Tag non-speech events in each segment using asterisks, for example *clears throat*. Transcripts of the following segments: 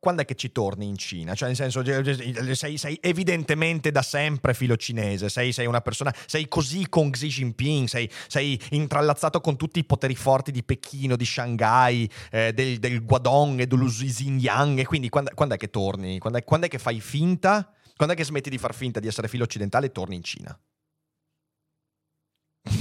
Quando è che ci torni in Cina? Cioè, nel senso, sei, sei evidentemente da sempre filo cinese, sei, sei una persona, sei così con Xi Jinping, sei, sei intrallazzato con tutti i poteri forti di Pechino, di Shanghai, eh, del, del Guadong e dello Xinjiang, e quindi quando, quando è che torni? Quando è, quando è che fai finta? Quando è che smetti di far finta di essere filo occidentale e torni in Cina?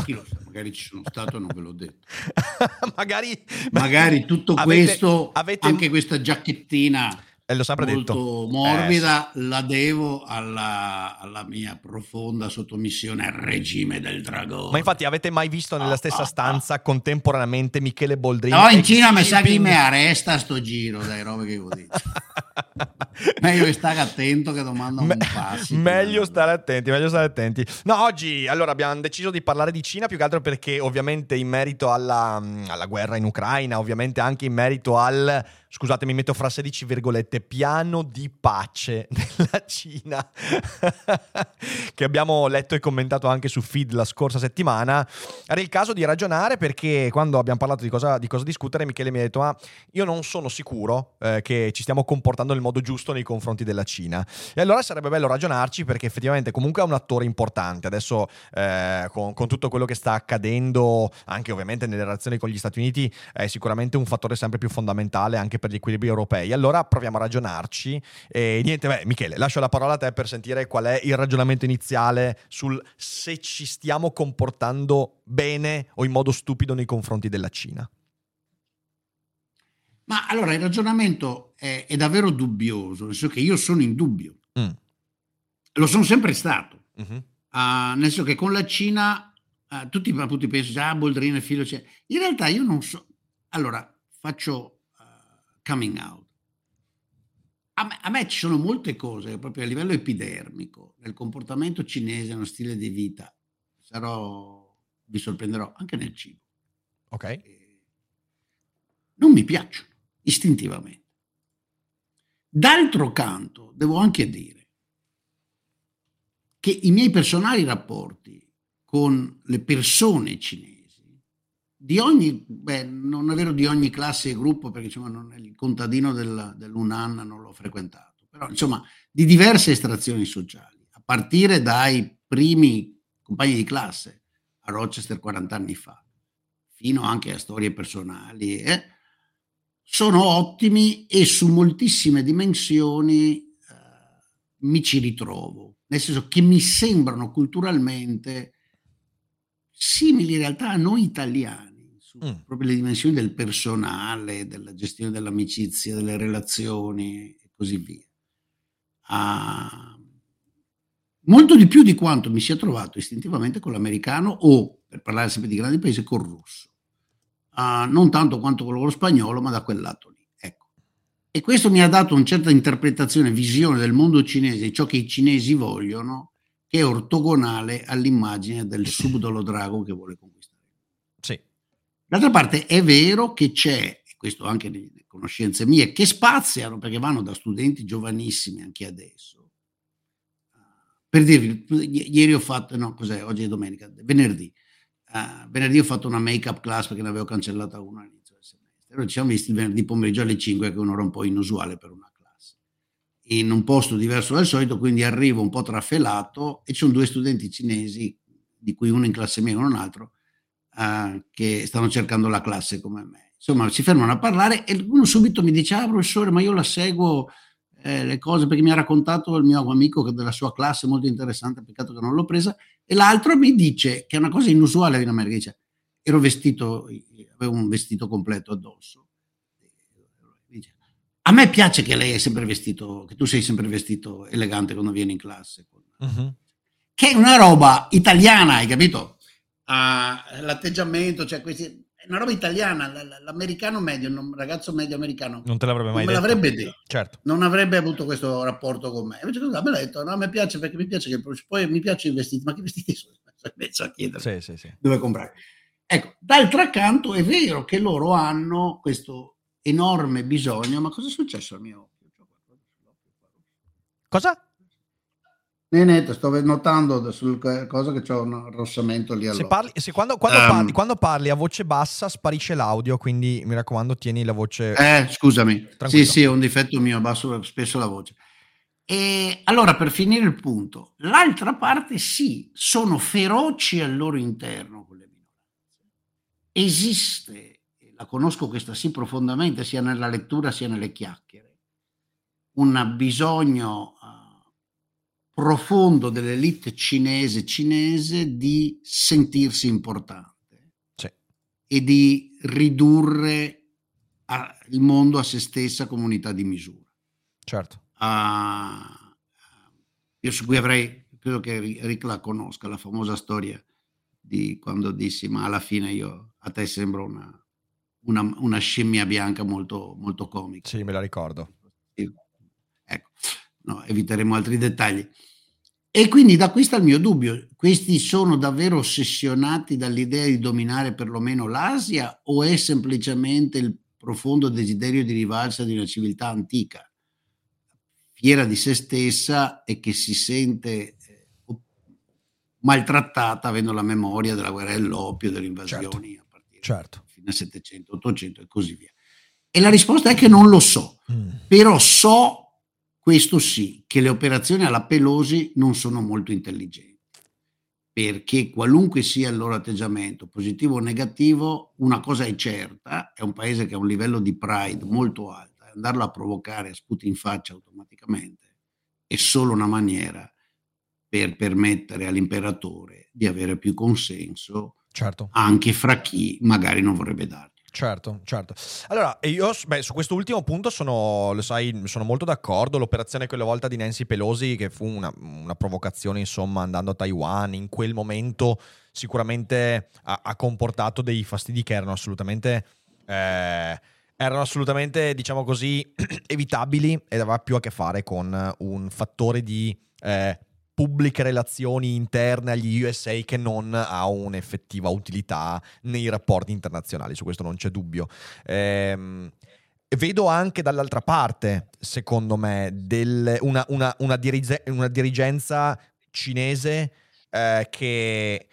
Chi lo sa, magari ci sono stato e non ve l'ho detto. *laughs* Magari, Magari tutto avete- questo, avete- anche questa giacchettina Eh, sempre molto detto. morbida, la devo alla, alla mia profonda sottomissione al regime del dragone. Ma infatti avete mai visto nella Ah, stessa ah, stanza contemporaneamente Michele Boldrini? No, in Cina mi sa che mi arresta sto giro, dai, robe che vuoi dire. *laughs* *laughs* Meglio stare attento che domanda un Me- passi. *laughs* meglio stare attenti, meglio stare attenti. No, oggi allora abbiamo deciso di parlare di Cina più che altro perché ovviamente in merito alla, alla guerra in Ucraina, ovviamente anche in merito al, scusatemi, metto fra 16 virgolette, piano di pace *laughs* della Cina, che abbiamo letto e commentato anche su feed la scorsa settimana, era il caso di ragionare perché quando abbiamo parlato di cosa, di cosa discutere, Michele mi ha detto, ma io non sono sicuro eh, che ci stiamo comportando nel modo giusto nei confronti della Cina. E allora sarebbe bello ragionarci perché effettivamente comunque è un attore importante. Adesso eh, con, con tutto quello che sta accadendo, anche ovviamente nelle relazioni con gli Stati Uniti, è sicuramente un fattore sempre più fondamentale anche per gli equilibri europei. Allora proviamo a ragionarci. E niente, beh, Michele, lascio la parola a te per sentire qual è il ragionamento iniziale sul se ci stiamo comportando bene o in modo stupido nei confronti della Cina. Ma allora il ragionamento è, è davvero dubbioso, nel senso che io sono in dubbio. Mm. Lo sono sempre stato. Mhm. Ah, nel senso che con la Cina ah, tutti, tutti pensano, ah, Boldrini è filo. Cioè. In realtà io non so. Allora, faccio ah, coming out. A me, a me ci sono molte cose, proprio a livello epidermico, nel comportamento cinese, nello stile di vita. Sarò, vi sorprenderò, anche nel cibo. Ok. Eh, Non mi piacciono, istintivamente. D'altro canto, devo anche dire che i miei personali rapporti con le persone cinesi, di ogni, beh, non è vero di ogni classe e gruppo, perché insomma non il contadino del, dell'Unan non l'ho frequentato, però insomma di diverse estrazioni sociali, a partire dai primi compagni di classe a Rochester 40 anni fa, fino anche a storie personali, eh, sono ottimi e su moltissime dimensioni eh, mi ci ritrovo, nel senso che mi sembrano culturalmente simili in realtà a noi italiani, su Mm. proprio le dimensioni del personale, della gestione dell'amicizia, delle relazioni e così via. Ah, molto di più di quanto mi sia trovato istintivamente con l'americano o, per parlare sempre di grandi paesi, col russo. Ah, non tanto quanto con lo spagnolo, ma da quel lato lì. Ecco. E questo mi ha dato una certa interpretazione, visione del mondo cinese, di ciò che i cinesi vogliono, che è ortogonale all'immagine del subdolo drago che vuole conquistare. Sì. D'altra parte è vero che c'è, e questo anche nelle conoscenze mie, che spaziano perché vanno da studenti giovanissimi anche adesso. Per dirvi, i- ieri ho fatto, no, cos'è? Oggi è domenica, venerdì. Ah, venerdì ho fatto una make-up class perché ne avevo cancellata una all'inizio del semestre. Allora ci siamo visti il venerdì pomeriggio alle 5, che è un'ora un po' inusuale per una classe. in un posto diverso dal solito, quindi arrivo un po' trafelato e ci sono due studenti cinesi, di cui uno in classe mia e uno un altro, uh, che stanno cercando la classe come me. Insomma, si fermano a parlare e uno subito mi dice, ah professore, ma io la seguo eh, le cose perché mi ha raccontato il mio amico della sua classe, molto interessante, peccato che non l'ho presa, e l'altro mi dice, che è una cosa inusuale in America, dice, ero vestito, avevo un vestito completo addosso. Dice, a me piace che lei è sempre vestito, che tu sei sempre vestito elegante quando vieni in classe. Uh-huh. Che è una roba italiana, hai capito? Uh, l'atteggiamento, cioè questi, una roba italiana, l'americano medio, un ragazzo medio americano. Non te l'avrebbe mai detto. Me l'avrebbe detto. Certo. Non avrebbe avuto questo rapporto con me. Invece me l'ha detto, no, me piace perché mi piace che poi mi piacciono i vestiti, ma che vestiti sono? *laughs* Invece a chiedere sì, sì, sì. dove comprare. Ecco, d'altro canto è vero che loro hanno questo enorme bisogno, ma cosa è successo al mio occhio? Cosa? Niente, sto notando sul cosa che c'è un arrossamento lì se parli, se quando, quando, um, parli, quando, parli, a voce bassa sparisce l'audio, quindi mi raccomando tieni la voce... Eh, scusami. Tranquillo. Sì, sì, è un difetto mio, abbasso spesso la voce. E allora, per finire il punto, l'altra parte sì, sono feroci al loro interno con le minoranze. Esiste, la conosco questa sì profondamente, sia nella lettura sia nelle chiacchiere, un bisogno profondo dell'elite cinese cinese di sentirsi importante sì. e di ridurre a, il mondo a se stessa come unità di misura. Certo. Uh, io su cui avrei, credo che Rick la conosca, la famosa storia di quando dissi ma alla fine io a te sembro una, una, una scimmia bianca molto, molto comica. Sì, me la ricordo. Ecco, no, eviteremo altri dettagli. E quindi da qui sta il mio dubbio, questi sono davvero ossessionati dall'idea di dominare perlomeno l'Asia o è semplicemente il profondo desiderio di rivalsa di una civiltà antica, fiera di se stessa e che si sente eh, maltrattata avendo la memoria della guerra dell'oppio, delle invasioni certo. a partire certo. fino al 700, 800 e così via. E la risposta è che non lo so, mm. però so questo sì, che le operazioni alla Pelosi non sono molto intelligenti, perché qualunque sia il loro atteggiamento, positivo o negativo, una cosa è certa, è un paese che ha un livello di pride molto alto, andarlo a provocare, a sputi in faccia automaticamente, è solo una maniera per permettere all'imperatore di avere più consenso certo. anche fra chi magari non vorrebbe dargli. Certo, certo. Allora, io beh, su questo ultimo punto sono, lo sai, sono molto d'accordo. L'operazione quella volta di Nancy Pelosi, che fu una, una provocazione, insomma, andando a Taiwan, in quel momento sicuramente ha, ha comportato dei fastidi che erano assolutamente... Eh, erano assolutamente, diciamo così, *clears throat* evitabili ed aveva più a che fare con un fattore di eh, pubbliche relazioni interne agli USA che non ha un'effettiva utilità nei rapporti internazionali, su questo non c'è dubbio. Ehm, vedo anche dall'altra parte, secondo me, del, una, una, una, dirige, una, dirigenza cinese eh, che,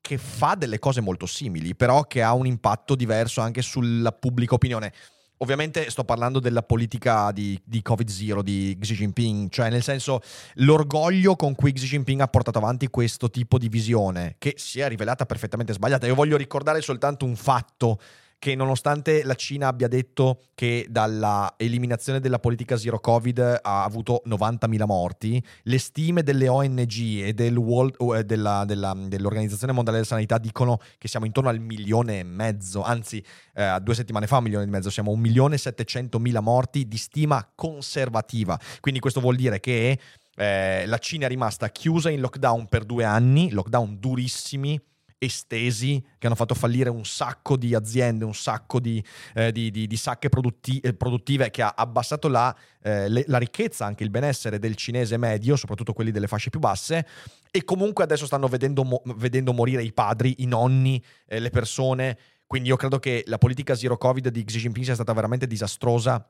che fa delle cose molto simili, però che ha un impatto diverso anche sulla pubblica opinione. Ovviamente sto parlando della politica di, di Covid-0 di Xi Jinping, cioè nel senso l'orgoglio con cui Xi Jinping ha portato avanti questo tipo di visione, che si è rivelata perfettamente sbagliata. Io voglio ricordare soltanto un fatto che nonostante la Cina abbia detto che dalla eliminazione della politica zero covid ha avuto 90.000 morti, le stime delle ONG e del World, eh, della, della, dell'Organizzazione Mondiale della Sanità dicono che siamo intorno al milione e mezzo, anzi eh, due settimane fa un milione e mezzo, siamo a un milione e settecentomila morti di stima conservativa. Quindi questo vuol dire che eh, la Cina è rimasta chiusa in lockdown per due anni, lockdown durissimi, estesi che hanno fatto fallire un sacco di aziende, un sacco di, eh, di, di, di sacche produtti- eh, produttive che ha abbassato la, eh, le, la, ricchezza, anche il benessere del cinese medio, soprattutto quelli delle fasce più basse e comunque adesso stanno vedendo, mo- vedendo morire i padri, i nonni, eh, le persone. Quindi io credo che la politica zero covid di Xi Jinping sia stata veramente disastrosa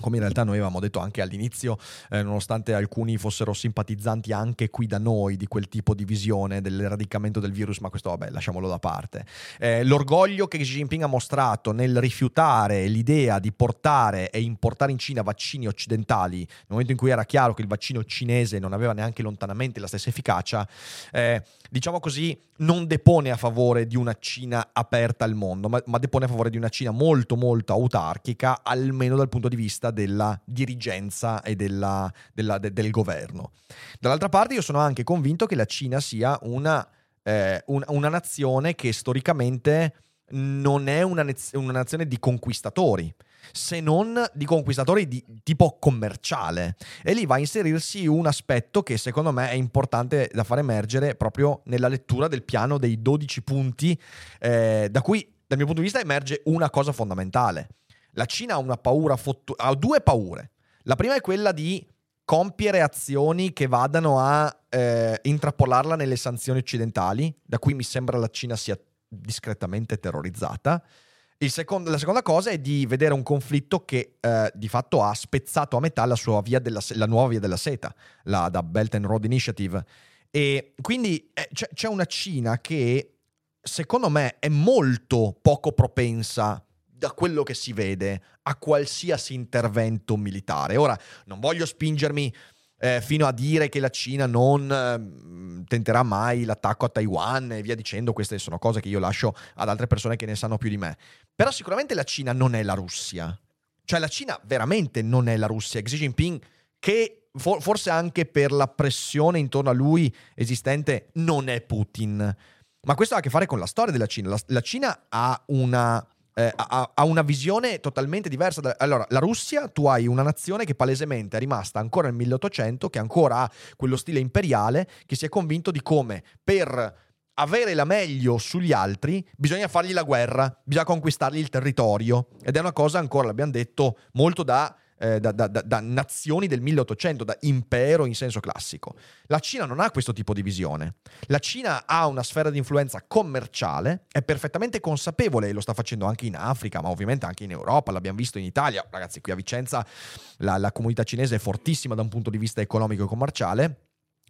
come in realtà noi avevamo detto anche all'inizio, eh, nonostante alcuni fossero simpatizzanti anche qui da noi di quel tipo di visione dell'eradicamento del virus, ma questo vabbè, lasciamolo da parte. Eh, l'orgoglio che Xi Jinping ha mostrato nel rifiutare l'idea di portare e importare in Cina vaccini occidentali, nel momento in cui era chiaro che il vaccino cinese non aveva neanche lontanamente la stessa efficacia, eh, diciamo così, non depone a favore di una Cina aperta al mondo, ma, ma depone a favore di una Cina molto molto autarchica, almeno dal punto di vista della dirigenza e della, della, de, del governo. Dall'altra parte io sono anche convinto che la Cina sia una, eh, un, una nazione che storicamente non è una, una nazione di conquistatori se non di conquistatori di tipo commerciale. E lì va a inserirsi un aspetto che secondo me è importante da far emergere proprio nella lettura del piano dei 12 punti, eh, da cui dal mio punto di vista emerge una cosa fondamentale. La Cina ha fottu- ha due paure. La prima è quella di compiere azioni che vadano a eh, intrappolarla nelle sanzioni occidentali, da cui mi sembra la Cina sia discretamente terrorizzata. Secondo, la seconda cosa è di vedere un conflitto che eh, di fatto ha spezzato a metà la, via della, la nuova via della seta, la da Belt and Road Initiative. E quindi eh, c'è, c'è una Cina che secondo me è molto poco propensa da quello che si vede a qualsiasi intervento militare. Ora, non voglio spingermi eh, fino a dire che la Cina non eh, tenterà mai l'attacco a Taiwan e via dicendo, queste sono cose che io lascio ad altre persone che ne sanno più di me. Però sicuramente la Cina non è la Russia. Cioè la Cina veramente non è la Russia. Xi Jinping, che for- forse anche per la pressione intorno a lui esistente, non è Putin. Ma questo ha a che fare con la storia della Cina. La, la Cina ha una eh, ha, ha, una visione totalmente diversa. Da... Allora, la Russia, tu hai una nazione che palesemente è rimasta ancora nel 1800, che ancora ha quello stile imperiale, che si è convinto di come per avere la meglio sugli altri bisogna fargli la guerra, bisogna conquistargli il territorio. Ed è una cosa ancora, l'abbiamo detto, molto da eh, da, da, da, nazioni del 1800, da impero in senso classico. La Cina non ha questo tipo di visione. La Cina ha una sfera di influenza commerciale, è perfettamente consapevole e lo sta facendo anche in Africa, ma ovviamente anche in Europa, l'abbiamo visto in Italia. Ragazzi, qui a Vicenza la, la comunità cinese è fortissima da un punto di vista economico e commerciale.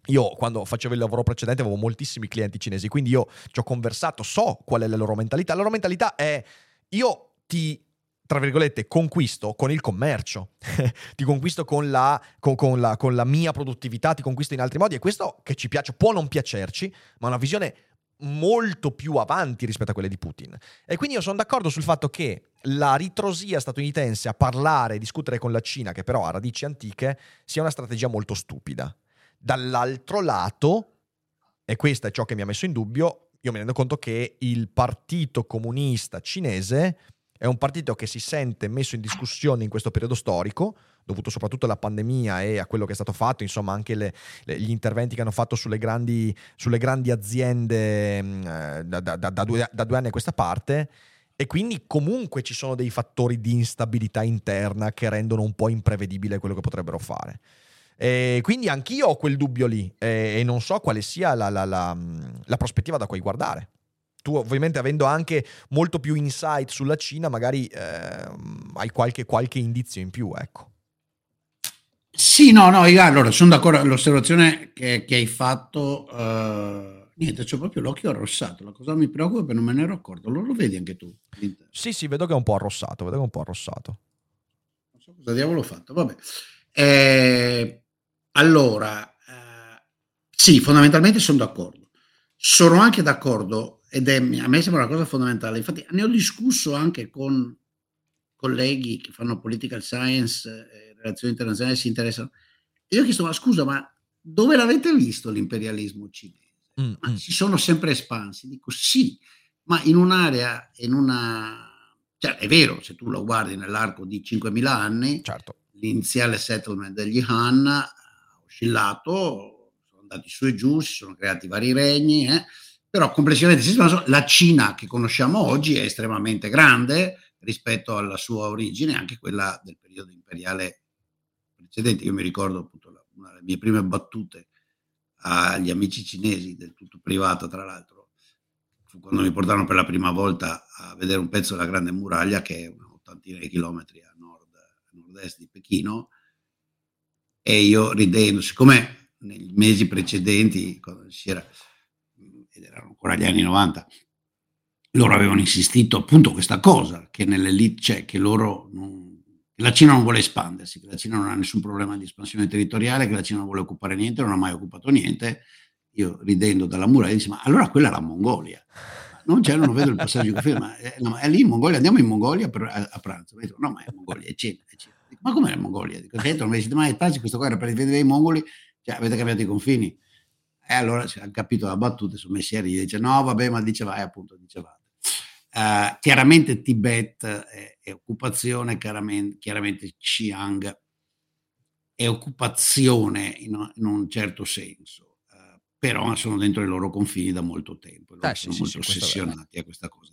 Io quando facevo il lavoro precedente avevo moltissimi clienti cinesi, quindi io ci ho conversato, so qual è la loro mentalità. La loro mentalità è io ti tra virgolette, conquisto con il commercio, *laughs* ti conquisto con la, con, con, la, con la, mia produttività, ti conquisto in altri modi e questo che ci piace può non piacerci, ma è una visione molto più avanti rispetto a quelle di Putin. E quindi io sono d'accordo sul fatto che la ritrosia statunitense a parlare e discutere con la Cina, che però ha radici antiche, sia una strategia molto stupida. Dall'altro lato, e questo è ciò che mi ha messo in dubbio, io mi rendo conto che il Partito Comunista Cinese è un partito che si sente messo in discussione in questo periodo storico, dovuto soprattutto alla pandemia e a quello che è stato fatto, insomma anche le, le, gli interventi che hanno fatto sulle grandi, sulle grandi aziende mm, eh, da, da, da, due, da due anni a questa parte. E quindi comunque ci sono dei fattori di instabilità interna che rendono un po' imprevedibile quello che potrebbero fare. E quindi anch'io ho quel dubbio lì e, non so quale sia la, la, la, mm, la prospettiva da cui guardare tu ovviamente avendo anche molto più insight sulla Cina, magari eh, hai qualche, qualche, indizio in più, ecco. Sì, no, no, io allora sono d'accordo, l'osservazione che, che hai fatto, uh, niente, c'ho proprio l'occhio arrossato, la cosa mi preoccupa è che non me ne ero accorto, lo, lo vedi anche tu? Sì, sì, vedo che è un po' arrossato, vedo che è un po' arrossato. Non so cosa diavolo ho fatto, vabbè. Eh, allora, eh, sì, fondamentalmente sono d'accordo. Sono anche d'accordo ed è, a me sembra una cosa fondamentale. Infatti ne ho discusso anche con colleghi che fanno political science, eh, relazioni internazionali, si interessano. E io ho chiesto, ma scusa, ma dove l'avete visto l'imperialismo cinese? Mm, ma mm. si sono sempre espansi? Dico sì, ma in un'area, in una... Cioè, è vero, se tu lo guardi nell'arco di 5.000 anni, certo. l'iniziale settlement degli Han ha oscillato, sono andati su e giù, si sono creati vari regni, eh? Però complessivamente la Cina che conosciamo oggi è estremamente grande rispetto alla sua origine, anche quella del periodo imperiale precedente. Io mi ricordo appunto una delle mie prime battute agli amici cinesi, del tutto privata tra l'altro, fu quando mi portarono per la prima volta a vedere un pezzo della Grande Muraglia che è una ottantina di chilometri a nord, nord-est di Pechino, e io ridendo, siccome nei mesi precedenti, quando si era, ancora gli anni 90, loro avevano insistito appunto questa cosa, che nell'elite c'è, che loro non, la Cina non vuole espandersi, che la Cina non ha nessun problema di espansione territoriale, che la Cina non vuole occupare niente, non ha mai occupato niente. Io ridendo dalla muraglia dissi, ma allora quella è la Mongolia. Non c'è, non vedo il passaggio che ma, eh, no, è lì in Mongolia, andiamo in Mongolia per, a, a, pranzo. Dico, no, ma è Mongolia, è Cina. È Cina. Dico, ma com'è la Mongolia? Dico, non mi ma è pace, questo qua era per difendere i mongoli, cioè avete cambiato i confini. E allora hanno capito la battuta, sono messi a ridere, dice no vabbè ma diceva, appunto dicevate. Uh, chiaramente Tibet è, è occupazione, chiaramente, chiaramente Xi'an è occupazione in, in un certo senso, uh, però sono dentro i loro confini da molto tempo, eh, sono sì, molto sì, ossessionati a questa cosa.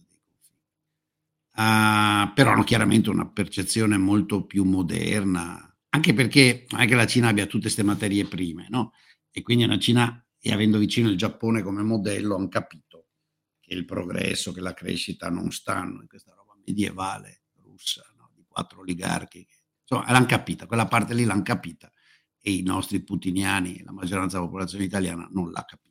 Uh, però hanno chiaramente una percezione molto più moderna, anche perché non è che la Cina abbia tutte queste materie prime, no? E quindi la Cina, e avendo vicino il Giappone come modello, hanno capito che il progresso, che la crescita non stanno in questa roba medievale russa, no? di quattro oligarchi. Insomma, l'hanno capita, quella parte lì l'hanno capita e i nostri putiniani, la maggioranza della popolazione italiana non l'ha capita.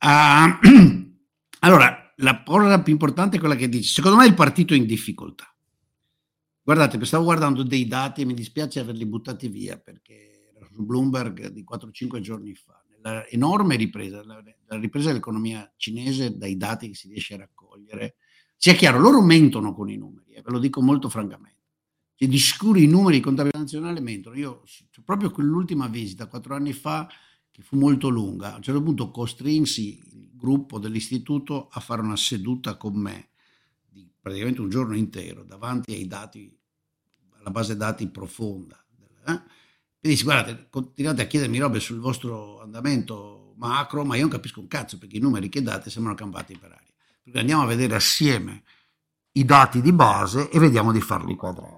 Uh, *clears throat* allora, la cosa più importante è quella che dice, secondo me il partito è in difficoltà. Guardate, stavo guardando dei dati e mi dispiace averli buttati via perché era su Bloomberg di 4-5 giorni fa la enorme ripresa, la, la ripresa dell'economia cinese dai dati che si riesce a raccogliere, sia chiaro, loro mentono con i numeri, eh, ve lo dico molto francamente. Cioè, di sicuro i numeri di contabilità nazionale mentono. Io, cioè, proprio quell'ultima visita, quattro anni fa, che fu molto lunga, a un certo punto costrinsi il gruppo dell'istituto a fare una seduta con me, di praticamente un giorno intero, davanti ai dati, alla base dati profonda. Eh? E dici guardate, continuate a chiedermi robe sul vostro andamento macro, ma io non capisco un cazzo perché i numeri che date sembrano campati per aria. Quindi andiamo a vedere assieme i dati di base e vediamo di farli quadrare.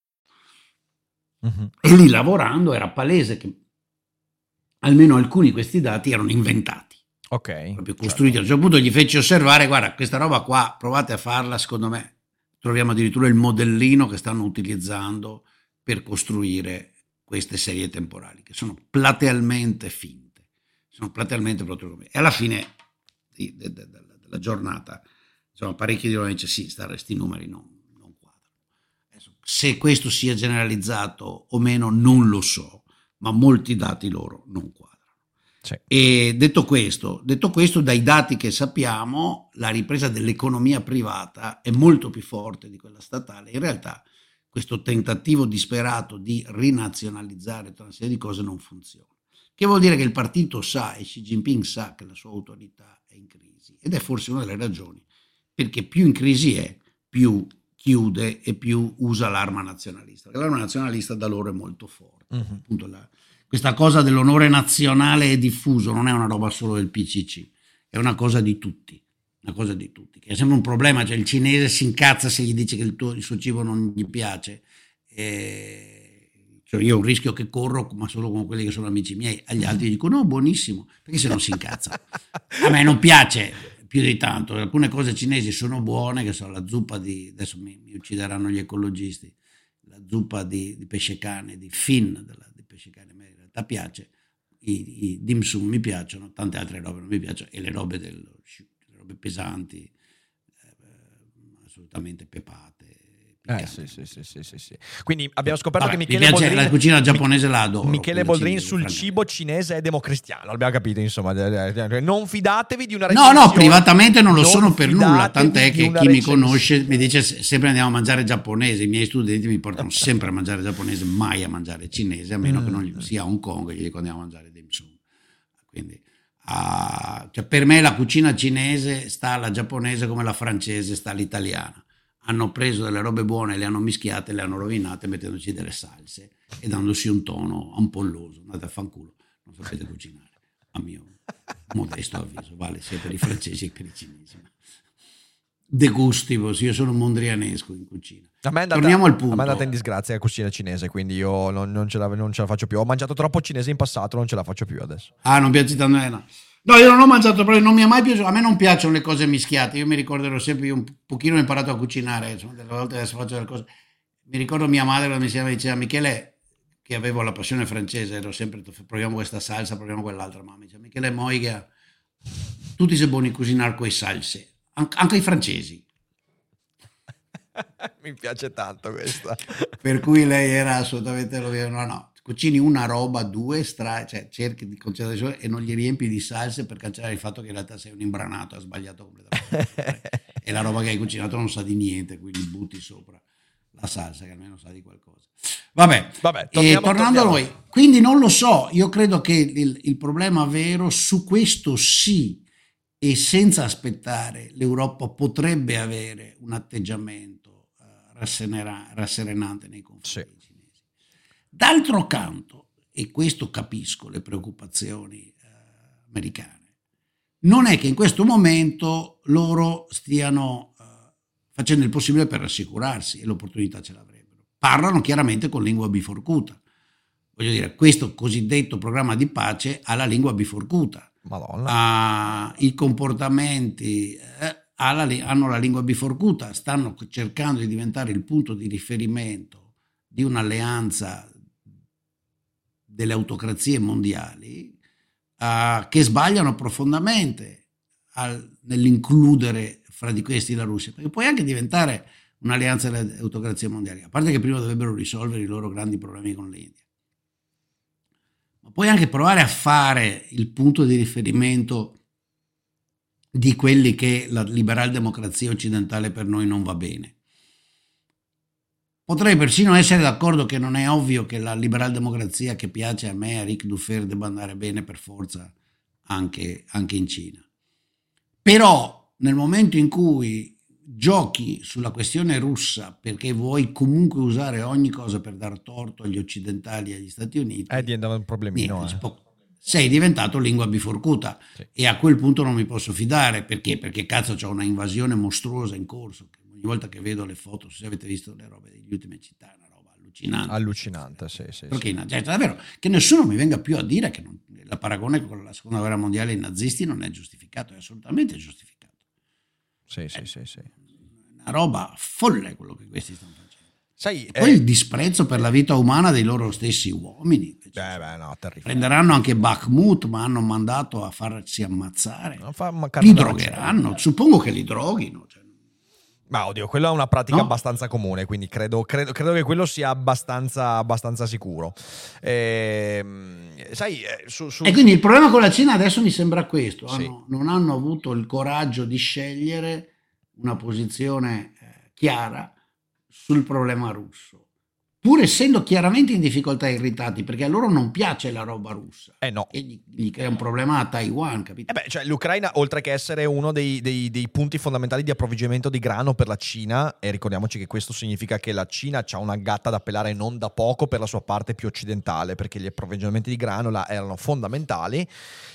Uh-huh. E lì lavorando era palese che almeno alcuni di questi dati erano inventati. Ok. Proprio costruiti. Certo. A un certo punto gli feci osservare, guarda, questa roba qua, provate a farla, secondo me. Troviamo addirittura il modellino che stanno utilizzando per costruire queste serie temporali, che sono platealmente finte. Sono platealmente proprio E alla fine della giornata, insomma, parecchi di loro dicono, sì, questi numeri non, se questo sia generalizzato o meno non lo so, ma molti dati loro non quadrano. Sì. E detto questo, detto questo, dai dati che sappiamo, la ripresa dell'economia privata è molto più forte di quella statale. In realtà questo tentativo disperato di rinazionalizzare tutta una serie di cose non funziona. Che vuol dire che il partito sa e Xi Jinping sa che la sua autorità è in crisi ed è forse una delle ragioni perché più in crisi è, più chiude e più usa l'arma nazionalista. L'arma nazionalista da loro è molto forte. Uh-huh. Appunto la, questa cosa dell'onore nazionale è diffuso, non è una roba solo del PCC, è una cosa di tutti. Una cosa di tutti, che è sempre un problema, cioè il cinese si incazza se gli dice che il, tuo, il suo cibo non gli piace. E, cioè io ho un rischio che corro, ma solo con quelli che sono amici miei, agli altri dico no, buonissimo, perché se non si incazza. *laughs* A me non piace, più di tanto. Alcune cose cinesi sono buone, che sono la zuppa di, adesso mi, mi uccideranno gli ecologisti, la zuppa di, di pesce cane, di fin della, di pesce cane, a me in realtà piace, i, i dim sum mi piacciono, tante altre robe non mi piacciono, e le robe, del, le robe pesanti, eh, assolutamente pepate, eh, sì, sì, sì, sì, sì, Quindi abbiamo scoperto Vabbè, che Michele Boldrin, la cucina giapponese la adoro. Michele Boldrin sul cibo cinese è democristiano, l'abbiamo capito, insomma. Non fidatevi di una recensione. No, no, privatamente non lo non sono per nulla, tant'è che chi recensione. mi conosce mi dice sempre andiamo a mangiare giapponese, i miei studenti mi portano sempre a mangiare giapponese, mai a mangiare cinese, a meno mm. che non sia a Hong Kong, gli dico andiamo a mangiare dim sum. Quindi uh, cioè per me la cucina cinese sta alla giapponese come la francese sta all'italiana hanno preso delle robe buone, le hanno mischiate, le hanno rovinate mettendoci delle salse e dandosi un tono ampolloso. Andate a fanculo, non sapete cucinare, a mio modesto avviso, vale sia per i francesi che per i cinesi. Degustivos, io sono mondrianesco in cucina. Andata, Torniamo al punto. A me è andata in disgrazia la cucina cinese, quindi io non, non ce la, non ce la faccio più. Ho mangiato troppo cinese in passato, non ce la faccio più adesso. Ah, non piace tanto. eh, no. No, io non ho mangiato proprio, non mi è mai piaciuto. A me non piacciono le cose mischiate. Io mi ricorderò sempre, io un pochino ho imparato a cucinare, insomma, delle volte adesso faccio delle cose. Mi ricordo mia madre quando mi diceva, Michele, che avevo la passione francese, ero sempre, proviamo questa salsa, proviamo quell'altra. Ma mi diceva, Michele Moiga, tutti sei buoni a cucinare le salse, An- anche i francesi. *laughs* mi piace tanto questa. per cui lei era assolutamente no no cucini una roba due stra cioè cerchi di concentrare e non gli riempi di salse per cancellare il fatto che in realtà sei un imbranato ha sbagliato completamente *laughs* e la roba che hai cucinato non sa di niente quindi butti sopra la salsa che almeno sa di qualcosa vabbè, Vabbè e torniamo, tornando torniamo. a noi quindi non lo so io credo che il, il problema vero su questo sì e senza aspettare l'Europa potrebbe avere un atteggiamento rassenera- rasserenante nei confronti Sì. D'altro canto, e questo capisco le preoccupazioni eh, americane, non è che in questo momento loro stiano eh, facendo il possibile per rassicurarsi e l'opportunità ce l'avrebbero. Parlano chiaramente con lingua biforcuta. Voglio dire, questo cosiddetto programma di pace ha la lingua biforcuta Madonna. ha i comportamenti, eh, ha la hanno la lingua biforcuta, stanno cercando di diventare il punto di riferimento di un'alleanza delle autocrazie mondiali eh, che sbagliano profondamente al- nell'includere fra di questi la Russia, perché puoi anche diventare un'alleanza delle autocrazie mondiali, a parte che prima dovrebbero risolvere i loro grandi problemi con l'India ma puoi anche provare a fare il punto di riferimento di quelli che la liberal democrazia occidentale per noi non va bene. Potrei persino essere d'accordo che non è ovvio che la liberal democrazia che piace a me, a Ric Dufer, debba andare bene per forza anche, anche in Cina. Però nel momento in cui giochi sulla questione russa perché vuoi comunque usare ogni cosa per dar torto agli occidentali e agli Stati Uniti, Eh, diventa un problemino. niente, eh. sei diventato lingua biforcuta Sì. e a quel punto non mi posso fidare perché? Perché cazzo c'è una invasione mostruosa in corso. che Ogni volta che vedo le foto, se avete visto le robe degli ultime città, è una roba allucinante. Allucinante, sì, sì. Perché sì. in- cioè, davvero, che nessuno mi venga più a dire che non- la paragone con la seconda guerra mondiale e i nazisti non è giustificato, è assolutamente giustificato. Sì, sì, sì, sì. È una roba folle quello che questi stanno facendo. Sai, Poi eh, il disprezzo per la vita umana dei loro stessi uomini. beh, beh, no. Prenderanno anche Bakhmut, ma hanno mandato a farsi ammazzare. Non fa Li drogheranno, suppongo che li droghino. cioè. Ma oddio, quella è una pratica No? abbastanza comune, quindi credo, credo- credo che quello sia abbastanza, abbastanza sicuro. Ehm, sai, eh, su, su- E quindi il problema con la Cina adesso mi sembra questo: Sì. hanno- non hanno avuto il coraggio di scegliere una posizione eh, chiara sul problema russo, pur essendo chiaramente in difficoltà e irritati, perché a loro non piace la roba russa. Eh no. E gli, gli crea un problema a Taiwan, capito? Eh beh, cioè, l'Ucraina, oltre che essere uno dei, dei- dei punti fondamentali di approvvigionamento di grano per la Cina, e ricordiamoci che questo significa che la Cina ha una gatta da pelare non da poco per la sua parte più occidentale, perché gli approvvigionamenti di grano là erano fondamentali,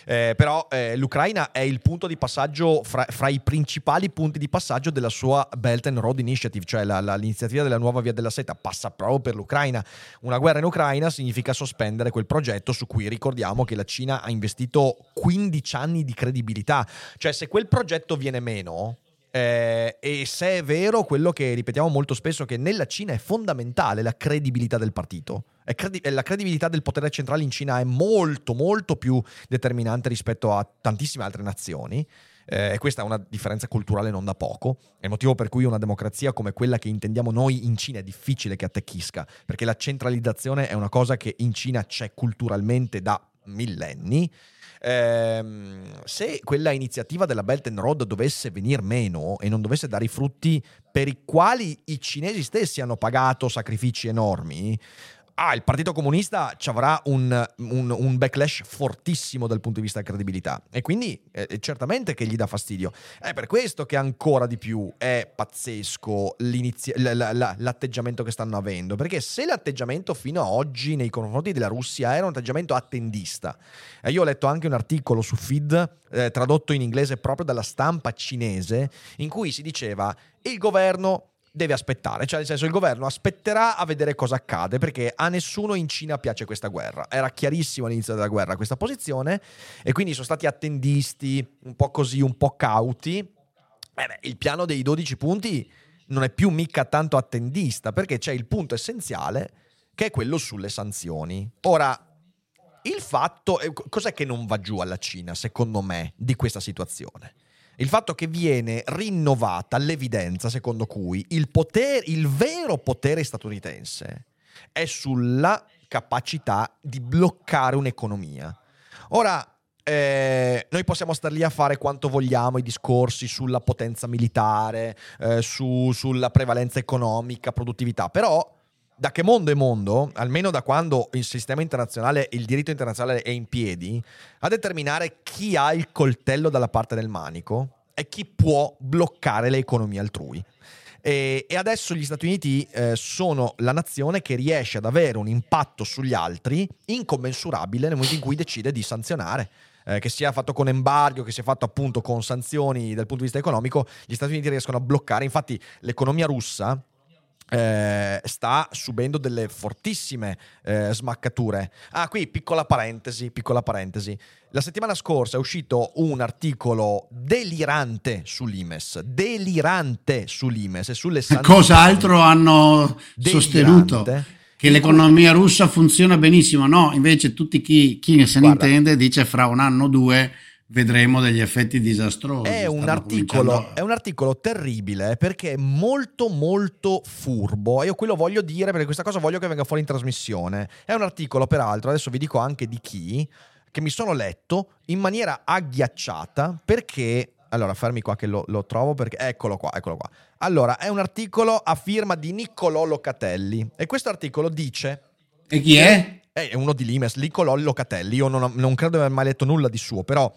eh, però eh, l'Ucraina è il punto di passaggio fra, fra i principali punti di passaggio della sua Belt and Road Initiative, cioè la- la- l'iniziativa della nuova via della seta, passa proprio per l'Ucraina. Una guerra in Ucraina significa sospendere quel progetto su cui ricordiamo che la Cina ha investito 15 anni di credibilità. Cioè se quel progetto viene meno... eh, e se è vero quello che ripetiamo molto spesso, che nella Cina è fondamentale la credibilità del partito, credi- la credibilità del potere centrale in Cina è molto molto più determinante rispetto a tantissime altre nazioni. Eh, e questa è una differenza culturale non da poco. È il motivo per cui una democrazia come quella che intendiamo noi in Cina è difficile che attecchisca, perché la centralizzazione è una cosa che in Cina c'è culturalmente da millenni. Ehm, se quella iniziativa della Belt and Road dovesse venir meno e non dovesse dare i frutti per i quali i cinesi stessi hanno pagato sacrifici enormi, ah, il Partito Comunista ci avrà un, un, un, backlash fortissimo dal punto di vista della credibilità e quindi eh, certamente che gli dà fastidio. È per questo che ancora di più è pazzesco l- l- l'atteggiamento che stanno avendo, perché se l'atteggiamento fino ad oggi nei confronti della Russia era un atteggiamento attendista, e io ho letto anche un articolo su Feed eh, tradotto in inglese proprio dalla stampa cinese in cui si diceva il governo deve aspettare, cioè nel senso il governo aspetterà a vedere cosa accade perché a nessuno in Cina piace questa guerra. Era chiarissimo all'inizio della guerra questa posizione e quindi sono stati attendisti, un po' così, un po' cauti. Eh beh, il piano dei 12 punti non è più mica tanto attendista perché c'è il punto essenziale che è quello sulle sanzioni. Ora, il fatto, cos'è che non va giù alla Cina, secondo me, di questa situazione? Il fatto che viene rinnovata l'evidenza secondo cui il, potere, il vero potere statunitense è sulla capacità di bloccare un'economia. Ora, eh, noi possiamo star lì a fare quanto vogliamo i discorsi sulla potenza militare, eh, su, sulla prevalenza economica, produttività, però da che mondo è mondo, almeno da quando il sistema internazionale, il diritto internazionale è in piedi, a determinare chi ha il coltello dalla parte del manico e chi può bloccare le economie altrui. E, e adesso gli Stati Uniti eh, sono la nazione che riesce ad avere un impatto sugli altri incommensurabile nel momento in cui decide di sanzionare. Eh, che sia fatto con embargo, che sia fatto appunto con sanzioni dal punto di vista economico, gli Stati Uniti riescono a bloccare. Infatti, l'economia russa, eh, sta subendo delle fortissime eh, smaccature. Ah, qui piccola parentesi, piccola parentesi. La settimana scorsa è uscito un articolo delirante sull'Imes, delirante sull'Imes e sulle sanzioni. Cos'altro hanno delirante. sostenuto? Che l'economia russa funziona benissimo, no? Invece tutti chi, chi se ne Guarda, intende dice fra un anno o due vedremo degli effetti disastrosi. È un, articolo, è un, articolo, terribile perché è molto molto furbo e io qui lo voglio dire perché questa cosa voglio che venga fuori in trasmissione. È un articolo peraltro, adesso vi dico anche di chi, che mi sono letto in maniera agghiacciata perché... Allora, fermi qua che lo, lo trovo perché... Eccolo qua, eccolo qua. Allora, è un articolo a firma di Niccolò Locatelli e questo articolo dice... E chi è? È uno di Limes, Niccolò Locatelli. Io non, non credo di aver mai letto nulla di suo, però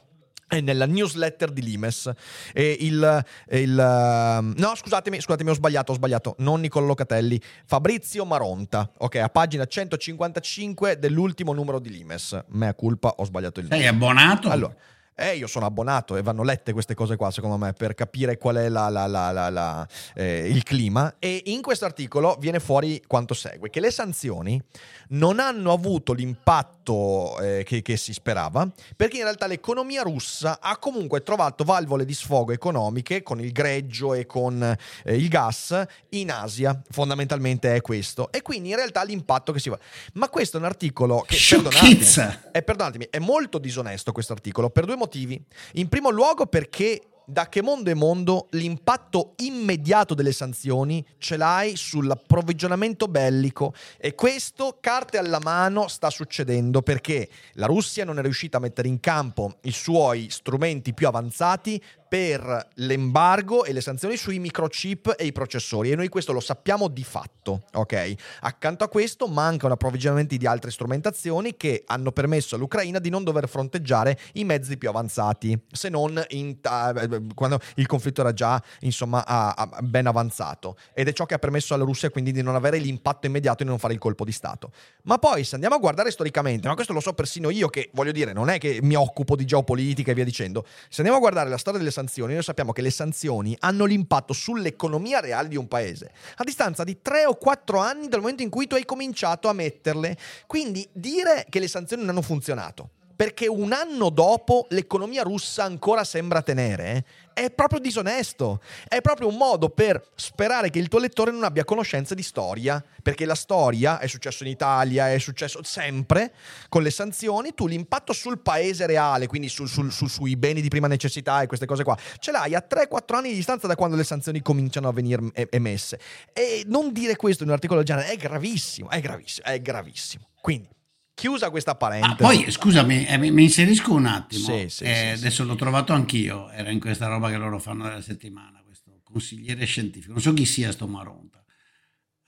è nella newsletter di Limes. E il, il, ehm, no, scusatemi, scusatemi, ho sbagliato, ho sbagliato. Non Niccolò Locatelli, Fabrizio Maronta. Ok, a pagina 155 dell'ultimo numero di Limes. Mea culpa, ho sbagliato il nome. Sei abbonato? Allora, eh, io sono abbonato e vanno lette queste cose qua, secondo me, per capire qual è la, la, la, eh, il clima. E in questo articolo viene fuori quanto segue: che le sanzioni non hanno avuto l'impatto eh, che, che, si sperava, perché in realtà l'economia russa ha comunque trovato valvole di sfogo economiche con il greggio e con eh, il gas in Asia. Fondamentalmente è questo. E quindi in realtà l'impatto che si va. Ma questo è un articolo che, perdonatemi, è, perdonatemi, è molto disonesto questo articolo per due motivi motivi. In primo luogo perché da che mondo è mondo l'impatto immediato delle sanzioni ce l'hai sull'approvvigionamento bellico e questo carte alla mano sta succedendo perché la Russia non è riuscita a mettere in campo i suoi strumenti più avanzati per l'embargo e le sanzioni sui microchip e i processori e noi questo lo sappiamo di fatto, ok? Accanto a questo mancano approvvigionamenti di altre strumentazioni che hanno permesso all'Ucraina di non dover fronteggiare i mezzi più avanzati, se non in, uh, quando il conflitto era già insomma uh, uh, ben avanzato ed è ciò che ha permesso alla Russia quindi di non avere l'impatto immediato e di non fare il colpo di Stato. Ma poi se andiamo a guardare storicamente, ma questo lo so persino io che voglio dire, non è che mi occupo di geopolitica e via dicendo, se andiamo a guardare la storia delle sanzioni, noi sappiamo che le sanzioni hanno l'impatto sull'economia reale di un paese a distanza di 3 o 4 anni dal momento in cui tu hai cominciato a metterle. Quindi dire che le sanzioni non hanno funzionato perché un anno dopo l'economia russa ancora sembra tenere, è proprio disonesto. È proprio un modo per sperare che il tuo lettore non abbia conoscenza di storia, perché la storia è successo in Italia, è successo sempre con le sanzioni, tu l'impatto sul paese reale, quindi sul, sul, sul, sui beni di prima necessità e queste cose qua, ce l'hai a 3-4 anni di distanza da quando le sanzioni cominciano a venire emesse. E non dire questo in un articolo del genere è gravissimo, è gravissimo, è gravissimo. Quindi Chiusa questa parentesi. Ah, poi scusami, eh, mi inserisco un attimo. Sì, sì, eh, sì, adesso l'ho trovato anch'io. Era in questa roba che loro fanno nella settimana. Questo consigliere scientifico. Non so chi sia sto Maronta.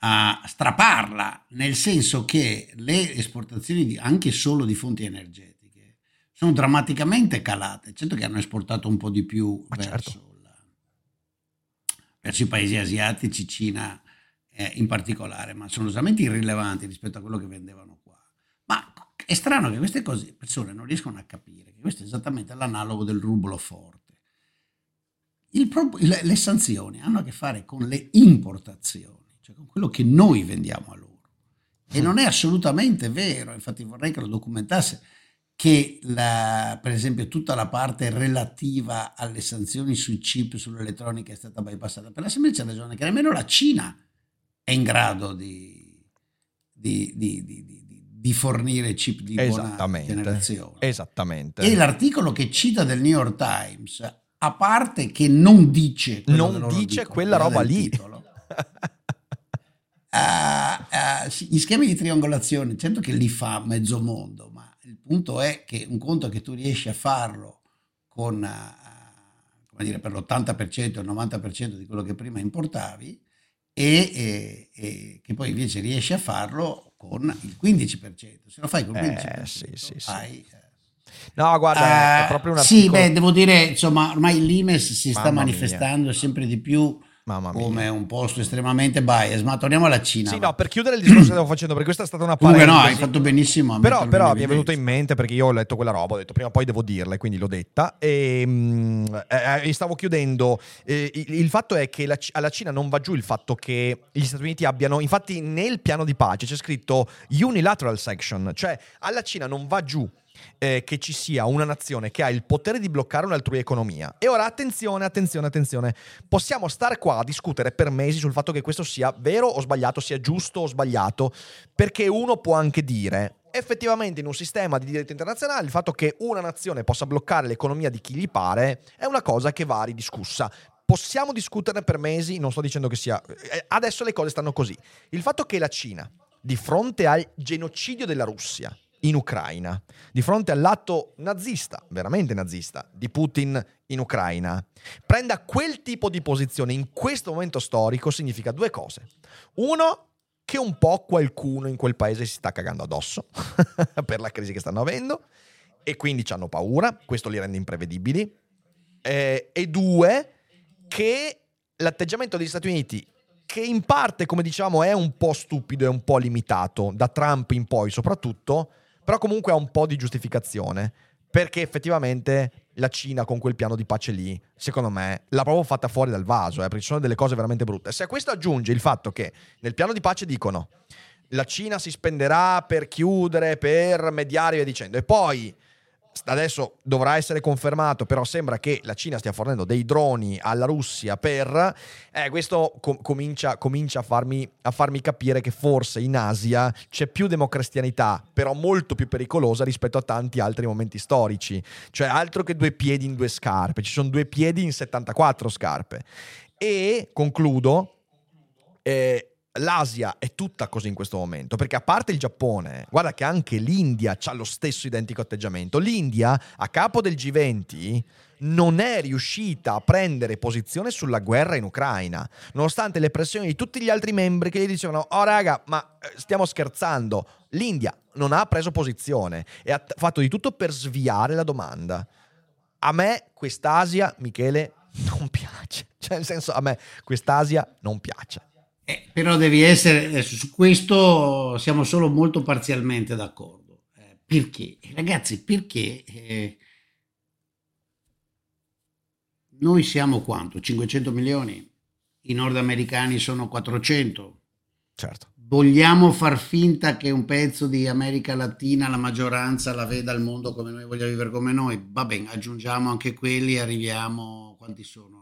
a straparla, nel senso che le esportazioni di, anche solo di fonti energetiche sono drammaticamente calate. Certo che hanno esportato un po' di più verso, certo. la, verso, i paesi asiatici, Cina eh, in particolare, ma sono assolutamente irrilevanti rispetto a quello che vendevano qua. È strano che queste cose persone non riescono a capire, che questo è esattamente l'analogo del rublo forte. Il, le sanzioni hanno a che fare con le importazioni cioè con quello che noi vendiamo a loro. E non è assolutamente vero, infatti vorrei che lo documentasse, che la, per esempio tutta la parte relativa alle sanzioni sui chip, sull'elettronica è stata bypassata, per la semplice ragione che nemmeno la Cina è in grado di, di, di, di fornire chip di buona generazione. Esattamente. E l'articolo che cita del New York Times, a parte che non dice, non dice quella roba lì. Uh, uh, gli schemi di triangolazione, certo che li fa mezzo mondo, ma il punto è che un conto che tu riesci a farlo con, uh, come dire, per l'80% o il 90% di quello che prima importavi e, e, e, che poi invece riesci a farlo con il 15%. Se lo fai con il 15%, eh, sì, sì, sì. hai... Eh, no, guarda, è proprio un articolo... Sì, beh, devo dire, insomma, ormai l'Imes si sta manifestando mia. sempre di più come un posto estremamente bias. Ma torniamo alla Cina. Sì, no, per chiudere il discorso che stavo facendo, perché questa è stata una parentesi. Comunque no, hai fatto benissimo. Però, però mi è venuto in mente, perché io ho letto quella roba, ho detto prima o poi devo dirla, e quindi l'ho detta. E, mh, eh, eh stavo chiudendo. Eh, il, il, fatto è che la, alla Cina non va giù il fatto che gli Stati Uniti abbiano, infatti nel piano di pace c'è scritto unilateral section, cioè alla Cina non va giù eh, che ci sia una nazione che ha il potere di bloccare un'altrui economia. E ora attenzione, attenzione, attenzione. Possiamo stare qua a discutere per mesi sul fatto che questo sia vero o sbagliato, sia giusto o sbagliato, perché uno può anche dire effettivamente in un sistema di diritto internazionale il fatto che una nazione possa bloccare l'economia di chi gli pare è una cosa che va ridiscussa. Possiamo discuterne per mesi, non sto dicendo che sia... Eh, adesso le cose stanno così. Il fatto che la Cina, di fronte al genocidio della Russia, in Ucraina, di fronte all'atto nazista, veramente nazista, di Putin in Ucraina, prenda quel tipo di posizione in questo momento storico significa due cose. Uno, che un po' qualcuno in quel paese si sta cagando addosso *laughs* per la crisi che stanno avendo e quindi hanno paura, questo li rende imprevedibili. Eh, e due, che l'atteggiamento degli Stati Uniti che in parte, come diciamo, è un po' stupido e un po' limitato, da Trump in poi soprattutto, però comunque ha un po' di giustificazione, perché effettivamente la Cina con quel piano di pace lì, secondo me, l'ha proprio fatta fuori dal vaso, eh, perché ci sono delle cose veramente brutte. Se a questo aggiunge il fatto che nel piano di pace dicono la Cina si spenderà per chiudere, per mediare e via dicendo, e poi adesso dovrà essere confermato, però sembra che la Cina stia fornendo dei droni alla Russia per... Eh, questo com- comincia, comincia a, farmi, a, farmi, capire che forse in Asia c'è più democristianità, però molto più pericolosa rispetto a tanti altri momenti storici. Cioè altro che due piedi in due scarpe, ci sono due piedi in 74 scarpe. E concludo... Eh, l'Asia è tutta così in questo momento, perché a parte il Giappone, guarda che anche l'India ha lo stesso identico atteggiamento. L'India, a capo del G20, non è riuscita a prendere posizione sulla guerra in Ucraina, nonostante le pressioni di tutti gli altri membri che gli dicevano, oh raga, ma eh, stiamo scherzando. L'India non ha preso posizione e ha fatto di tutto per sviare la domanda. A me quest'Asia, Michele, non piace. Cioè, nel senso, a me quest'Asia non piace. Eh, però devi essere, su questo siamo solo molto parzialmente d'accordo. Eh, perché? Ragazzi, perché eh, noi siamo quanto? 500 milioni? I nordamericani sono 400. Certo. Vogliamo far finta che un pezzo di America Latina, la maggioranza, la veda il mondo come noi vogliamo vivere come noi? Va bene, aggiungiamo anche quelli, arriviamo, quanti sono?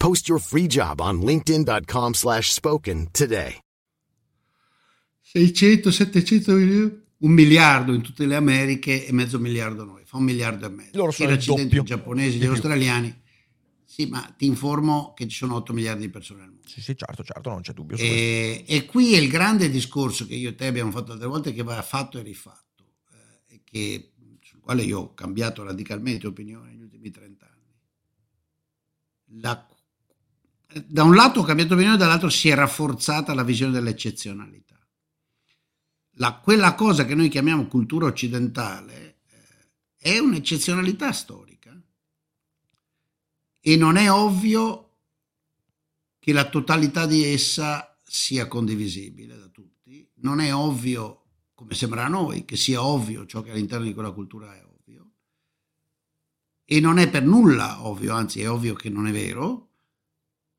Post your free job on linkedin.com slash spoken today. 600, 700 milioni. un miliardo in tutte le Americhe e mezzo miliardo noi, fa un miliardo e mezzo. Loro sono I giapponesi, gli australiani. Sì, ma ti informo che ci sono 8 miliardi di persone al mondo. Sì, sì, certo, certo, non c'è dubbio. E, e qui è il grande discorso che io e te abbiamo fatto altre volte che va fatto e rifatto, eh, e che, sul quale io ho cambiato radicalmente opinione negli ultimi 30 anni. La- da un lato ho cambiato opinione, dall'altro si è rafforzata la visione dell'eccezionalità. La- quella cosa che noi chiamiamo cultura occidentale eh, è un'eccezionalità storica e non è ovvio che la totalità di essa sia condivisibile da tutti. Non è ovvio, come sembra a noi, che sia ovvio ciò che all'interno di quella cultura è ovvio. E non è per nulla ovvio, anzi è ovvio che non è vero,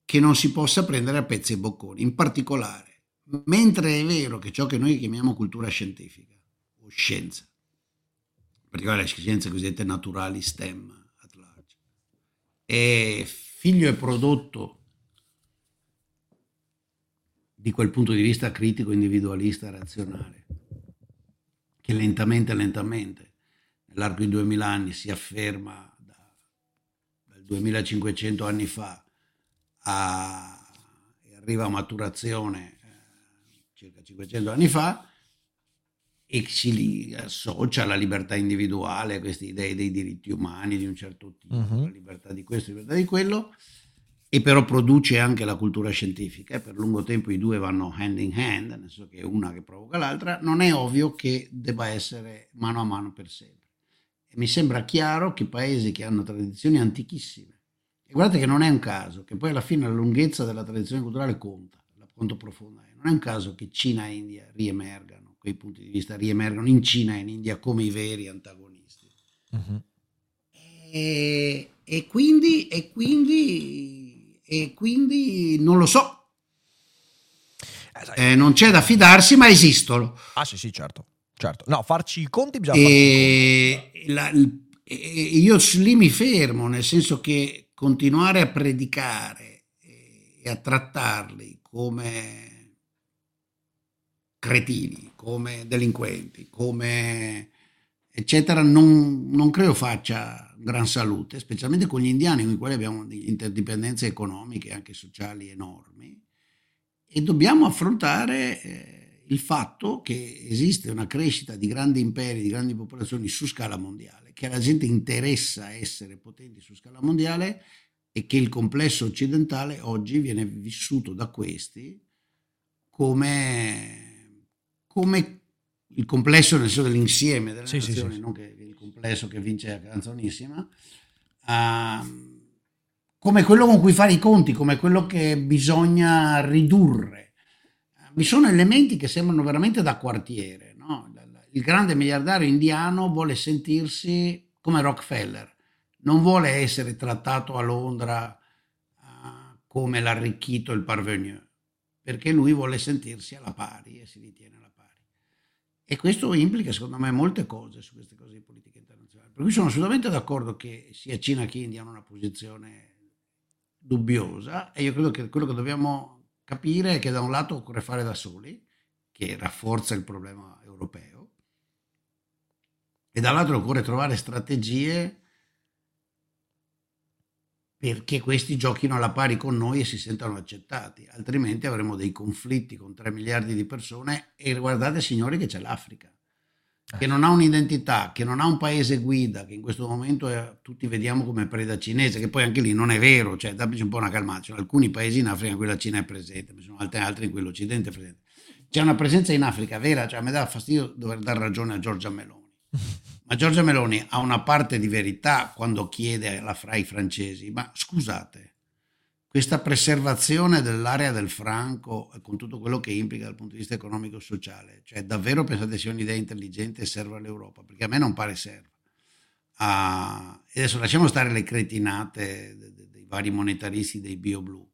che non si possa prendere a pezzi e bocconi. In particolare, mentre è vero che ciò che noi chiamiamo cultura scientifica o scienza, in particolare le scienze cosiddette naturali STEM at large, è figlio e prodotto di quel punto di vista critico, individualista, razionale, che lentamente, lentamente, nell'arco di 2000 anni si afferma da, dal 2500 anni fa a, arriva a maturazione eh, circa 500 anni fa e si li associa alla libertà individuale, a queste idee dei diritti umani di un certo tipo, Mhm. la libertà di questo, la libertà di quello, e però produce anche la cultura scientifica e per lungo tempo i due vanno hand in hand, nel senso che una che provoca l'altra, non è ovvio che debba essere mano a mano per sempre. E mi sembra chiaro che paesi che hanno tradizioni antichissime, e guardate che non è un caso, che poi alla fine la lunghezza della tradizione culturale conta, la quanto profonda è, non è un caso che Cina e India riemergano, quei punti di vista riemergano in Cina e in India come i veri antagonisti. Mhm. E, e quindi, e, quindi, e quindi non lo so, Eh, Eh, non c'è da fidarsi, ma esistono. Ah sì, sì, certo. certo. No, farci i conti bisogna E la- il- e- io lì mi fermo, nel senso che continuare a predicare e a trattarli come cretini, come delinquenti, come eccetera, non, non credo faccia gran salute, specialmente con gli indiani con i quali abbiamo interdipendenze economiche e anche sociali enormi e dobbiamo affrontare eh, il fatto che esiste una crescita di grandi imperi, di grandi popolazioni su scala mondiale, che alla gente interessa essere potenti su scala mondiale e che il complesso occidentale oggi viene vissuto da questi come, come il complesso nel senso dell'insieme delle Sì, nazioni, sì, sì. non che il complesso che vince la canzonissima, ehm, come quello con cui fare i conti, come quello che bisogna ridurre. Vi sono elementi che sembrano veramente da quartiere. no? Il grande miliardario indiano vuole sentirsi come Rockefeller, non vuole essere trattato a Londra eh, come l'arricchito, il parvenu, perché lui vuole sentirsi alla pari e si ritiene alla pari. E questo implica, secondo me, molte cose su queste cose di politica internazionale. Per cui sono assolutamente d'accordo che sia Cina che India hanno una posizione dubbiosa e io credo che quello che dobbiamo capire è che da un lato occorre fare da soli, che rafforza il problema europeo, e dall'altro occorre trovare strategie perché questi giochino alla pari con noi e si sentano accettati, altrimenti avremo dei conflitti con 3 miliardi di persone e guardate signori che c'è l'Africa, che non ha un'identità, che non ha un paese guida, che in questo momento è- tutti vediamo come preda cinese, che poi anche lì non è vero, cioè dateci un po' una calmata, ci sono alcuni paesi in Africa in cui la Cina è presente, ci sono altri, altri in cui l'Occidente è presente. C'è una presenza in Africa vera, cioè me dà fastidio dover dare ragione a Giorgia Meloni. Ma Giorgia Meloni ha una parte di verità quando chiede alla fra francesi, ma scusate, questa preservazione dell'area del franco con tutto quello che implica dal punto di vista economico e sociale, cioè davvero pensate sia un'idea intelligente e serva all'Europa? Perché a me non pare serva. Ah, adesso lasciamo stare le cretinate de- de- dei vari monetaristi dei bio blu.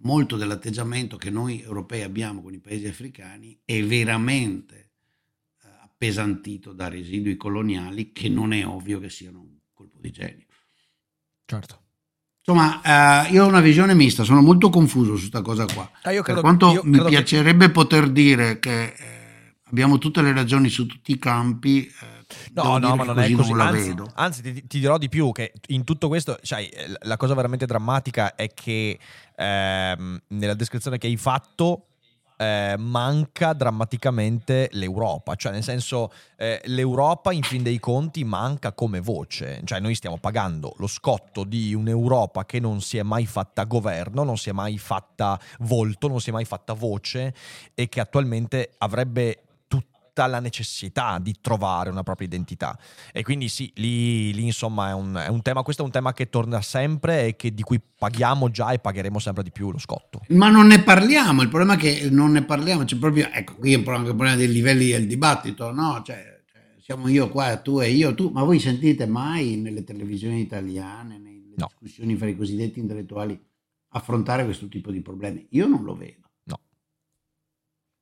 Molto dell'atteggiamento che noi europei abbiamo con i paesi africani è veramente appesantito da residui coloniali che non è ovvio che siano un colpo di genio. Certo. Insomma, eh, io ho una visione mista, sono molto confuso su questa cosa qua. Ah, io credo- per quanto mi credo che- piacerebbe poter dire che eh, abbiamo tutte le ragioni su tutti i campi. eh, No, no, ma non è così. non Anzi, anzi, ti, ti dirò di più che in tutto questo, sai, la cosa veramente drammatica è che ehm, nella descrizione che hai fatto eh, manca drammaticamente l'Europa, cioè nel senso eh, l'Europa in fin dei conti manca come voce, cioè noi stiamo pagando lo scotto di un'Europa che non si è mai fatta governo, non si è mai fatta volto, non si è mai fatta voce e che attualmente avrebbe tutta la necessità di trovare una propria identità. E quindi sì, lì, lì, insomma è un, è un tema, questo è un tema che torna sempre e che, di cui paghiamo già e pagheremo sempre di più lo scotto. Ma non ne parliamo, il problema è che non ne parliamo, c'è proprio, ecco, qui è un po' anche il problema dei livelli del dibattito, no? Cioè, cioè, siamo io qua, tu e io, tu, ma voi sentite mai nelle televisioni italiane, nelle No. discussioni fra i cosiddetti intellettuali, affrontare questo tipo di problemi? Io non lo vedo.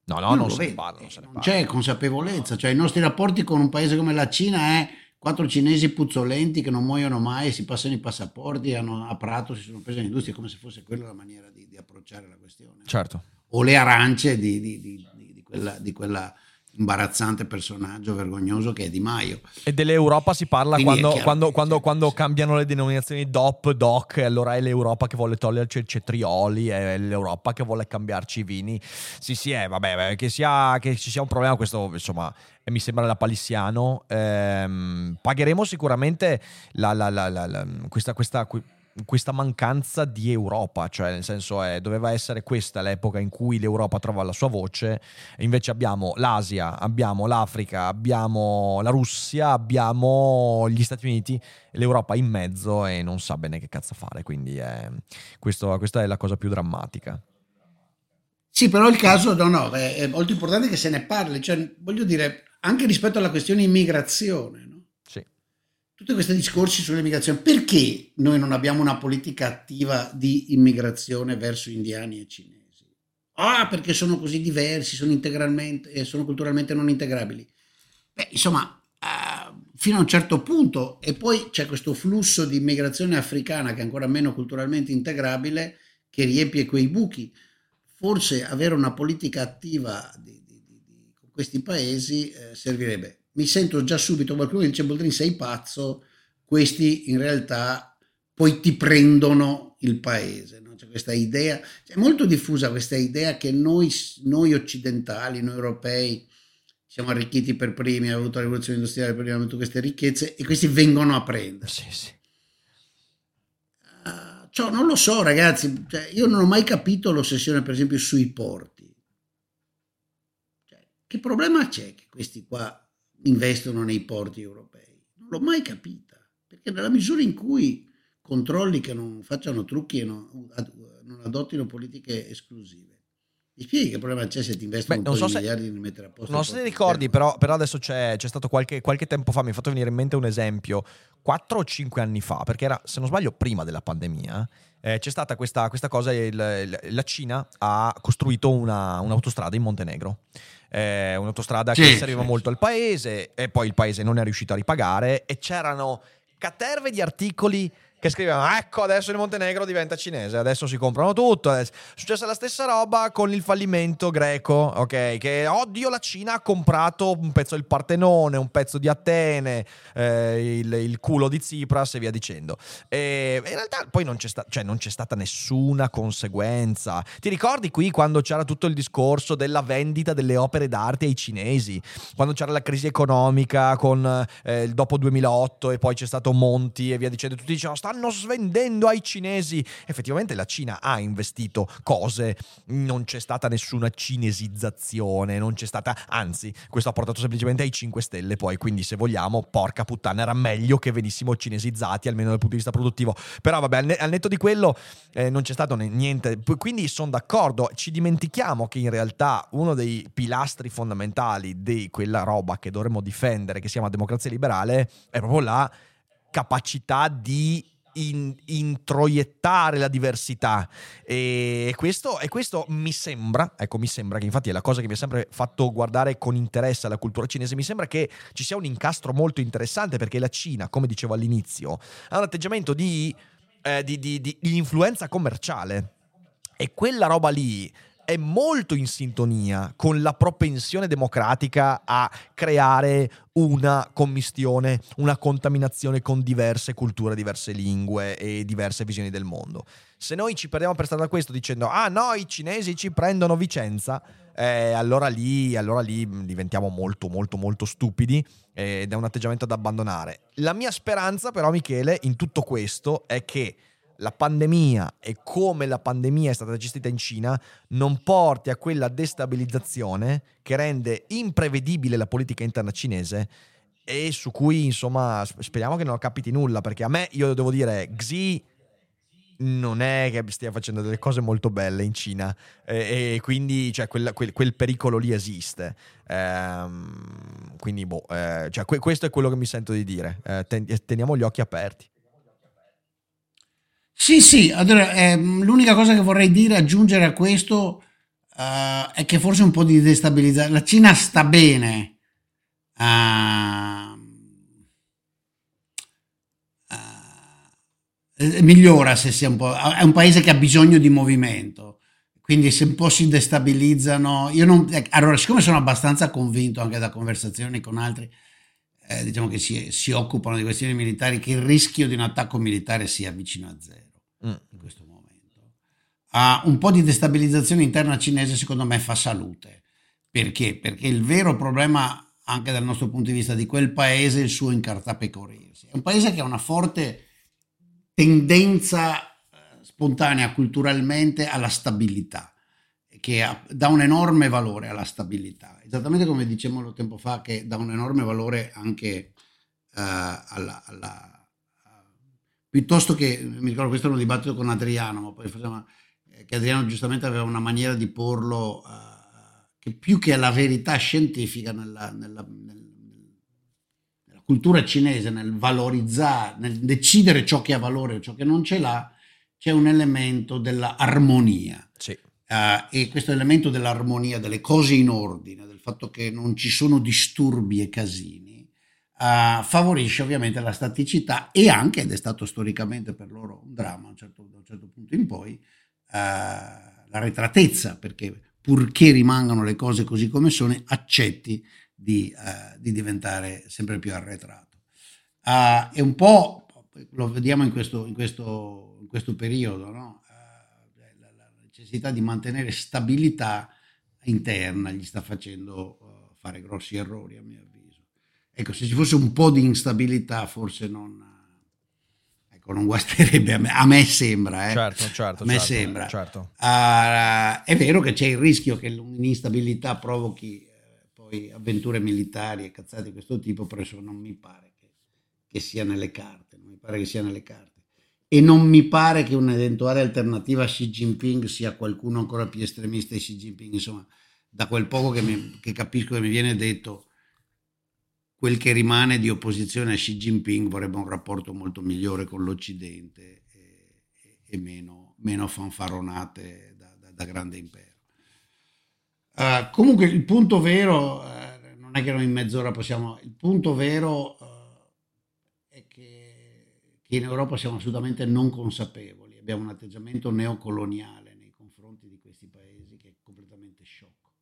No, no, non lo se ne parla, non se ne Non parla. c'è consapevolezza, cioè i nostri rapporti con un paese come la Cina è quattro cinesi puzzolenti che non muoiono mai, si passano i passaporti, hanno a Prato, si sono presi l'industria come se fosse quella la maniera di, di approcciare la questione. Certo. O le arance di, di- di- quella, di quella imbarazzante personaggio vergognoso che è Di Maio. E dell'Europa si parla quando, chiaro quando- quando- cioè, quando cambiano le denominazioni DOP, DOC, allora è l'Europa che vuole toglierci il cetrioli, è l'Europa che vuole cambiarci i vini. Sì, sì, è, vabbè, che, sia, che ci sia un problema, questo insomma eh, mi sembra la palissiano. Ehm, pagheremo sicuramente la- la- la- questa, questa- que- questa mancanza di Europa, cioè nel senso è, doveva essere questa l'epoca in cui l'Europa trova la sua voce, invece abbiamo l'Asia, abbiamo l'Africa, abbiamo la Russia, abbiamo gli Stati Uniti, l'Europa in mezzo e non sa bene che cazzo fare, quindi è- questo- questa è la cosa più drammatica. Sì, però il caso no, no, è, è molto importante che se ne parli, cioè, voglio dire, anche rispetto alla questione immigrazione. Tutti questi discorsi sull'immigrazione, perché noi non abbiamo una politica attiva di immigrazione verso indiani e cinesi? Ah, perché sono così diversi, sono eh, sono culturalmente non integrabili. Beh, insomma, eh, fino a un certo punto, e poi c'è questo flusso di immigrazione africana che è ancora meno culturalmente integrabile, che riempie quei buchi. Forse avere una politica attiva di, di- di- di- questi paesi eh, servirebbe mi sento già subito qualcuno che dice Boldrini sei pazzo, questi in realtà poi ti prendono il paese. No? C'è questa idea, è molto diffusa questa idea che noi, noi occidentali, noi europei, siamo arricchiti per primi, abbiamo avuto la rivoluzione industriale, per primi abbiamo avuto queste ricchezze e questi vengono a prendere. Sì, sì. Ah, cioè, non lo so ragazzi, cioè, io non ho mai capito l'ossessione per esempio sui porti. Cioè, che problema c'è che questi qua investono nei porti europei? Non l'ho mai capita, perché nella misura in cui controlli che non facciano trucchi e non, non adottino politiche esclusive, mi spieghi che problema c'è se ti investono Beh, un po' so di se- miliardi di mettere a posto? Non so se ti ricordi, però, però adesso c'è, c'è stato qualche, qualche tempo fa, mi hai fatto venire in mente un esempio, 4 o 5 anni fa, perché era, se non sbaglio, prima della pandemia, eh, c'è stata questa, questa cosa, il- il- la Cina ha costruito una, un'autostrada in Montenegro. Eh, un'autostrada Sì, che serviva sì, molto al paese e poi il paese non è riuscito a ripagare e c'erano caterve di articoli che scrivevano ecco adesso il Montenegro diventa cinese, adesso si comprano tutto. adesso-" successa la stessa roba con il fallimento greco, ok? Che oddio la Cina ha comprato un pezzo del Partenone, un pezzo di Atene, eh, il, il culo di Tsipras e via dicendo. E in realtà poi non c'è, sta- cioè, non c'è stata nessuna conseguenza. Ti ricordi qui quando c'era tutto il discorso della vendita delle opere d'arte ai cinesi? Quando c'era la crisi economica con eh, il dopo 2008 e poi c'è stato Monti e via dicendo, tutti dicevano stanno svendendo ai cinesi. Effettivamente la Cina ha investito cose, non c'è stata nessuna cinesizzazione, non c'è stata, anzi, questo ha portato semplicemente ai 5 stelle poi, quindi se vogliamo, porca puttana, era meglio che venissimo cinesizzati, almeno dal punto di vista produttivo. Però vabbè, al, ne- al netto di quello eh, non c'è stato niente, quindi sono d'accordo, ci dimentichiamo che in realtà uno dei pilastri fondamentali di quella roba che dovremmo difendere, che si chiama democrazia liberale, è proprio la capacità di in- introiettare la diversità. E questo, e questo mi sembra, ecco mi sembra che infatti è la cosa che mi ha sempre fatto guardare con interesse alla cultura cinese, mi sembra che ci sia un incastro molto interessante perché la Cina, come dicevo all'inizio, ha un atteggiamento di, eh, di- di- di- di influenza commerciale. E quella roba lì è molto in sintonia con la propensione democratica a creare una commistione, una contaminazione con diverse culture, diverse lingue e diverse visioni del mondo. Se noi ci perdiamo per strada questo dicendo ah no, i cinesi ci prendono Vicenza, eh, allora, lì, allora lì diventiamo molto molto molto stupidi eh, ed è un atteggiamento da abbandonare. La mia speranza però Michele in tutto questo è che la pandemia e come la pandemia è stata gestita in Cina non porti a quella destabilizzazione che rende imprevedibile la politica interna cinese e su cui insomma speriamo che non capiti nulla perché a me io devo dire Xi non è che stia facendo delle cose molto belle in Cina e, e quindi cioè, quel, quel, quel, pericolo lì esiste. Ehm, quindi boh, eh, cioè, que- questo è quello che mi sento di dire. Eh, ten- teniamo gli occhi aperti. Sì, sì, allora, ehm, l'unica cosa che vorrei dire, aggiungere a questo, uh, è che forse un po' di destabilizzazione. La Cina sta bene. Uh, uh, migliora se sia un po'. È un paese che ha bisogno di movimento. Quindi se un po' si destabilizzano. Io non, eh, allora, siccome sono abbastanza convinto anche da conversazioni con altri, eh, diciamo che si, si occupano di questioni militari, che il rischio di un attacco militare sia vicino a zero mm. in questo momento. Uh, un po' di destabilizzazione interna cinese secondo me fa salute. Perché? Perché il vero problema anche dal nostro punto di vista di quel paese è il suo incartapecorirsi. È un paese che ha una forte tendenza eh, spontanea culturalmente alla stabilità, che ha, dà un enorme valore alla stabilità, esattamente come dicevamo tempo fa che dà un enorme valore anche uh, alla, alla piuttosto che, mi ricordo questo era un dibattito con Adriano, ma poi facciamo, eh, che Adriano giustamente aveva una maniera di porlo uh, che più che la verità scientifica nella, nella, nella, cultura cinese, nel valorizzare, nel decidere ciò che ha valore e ciò che non ce l'ha, c'è un elemento dell'armonia. Sì. Uh, e questo elemento dell'armonia, delle cose in ordine, del fatto che non ci sono disturbi e casini, uh, favorisce ovviamente la staticità e anche, ed è stato storicamente per loro un dramma un certo, da un certo punto in poi, uh, la retratezza, perché purché rimangano le cose così come sono, accetti di, uh, di diventare sempre più arretrato. è un po', lo vediamo in questo, in questo, in questo periodo, no? la, la necessità di mantenere stabilità interna gli sta facendo fare grossi errori a mio avviso. Ecco, se ci fosse un po' di instabilità forse non, ecco, non guasterebbe, a me, a me sembra. Eh. Certo, certo. A me certo, sembra. Certo. Uh, è vero che c'è il rischio che l'instabilità provochi eh, poi avventure militari e cazzate di questo tipo, però adesso non mi pare che, che sia nelle carte, non mi pare che sia nelle carte. E non mi pare che un'eventuale alternativa a Xi Jinping sia qualcuno ancora più estremista di Xi Jinping, insomma, da quel poco che, mi, che capisco che mi viene detto quel che rimane di opposizione a Xi Jinping vorrebbe un rapporto molto migliore con l'Occidente e, e meno, meno, fanfaronate da, da, da grande impero. Uh, comunque il punto vero, uh, non è che noi in mezz'ora possiamo, il punto vero uh, è che, che, in Europa siamo assolutamente non consapevoli, abbiamo un atteggiamento neocoloniale nei confronti di questi paesi che è completamente sciocco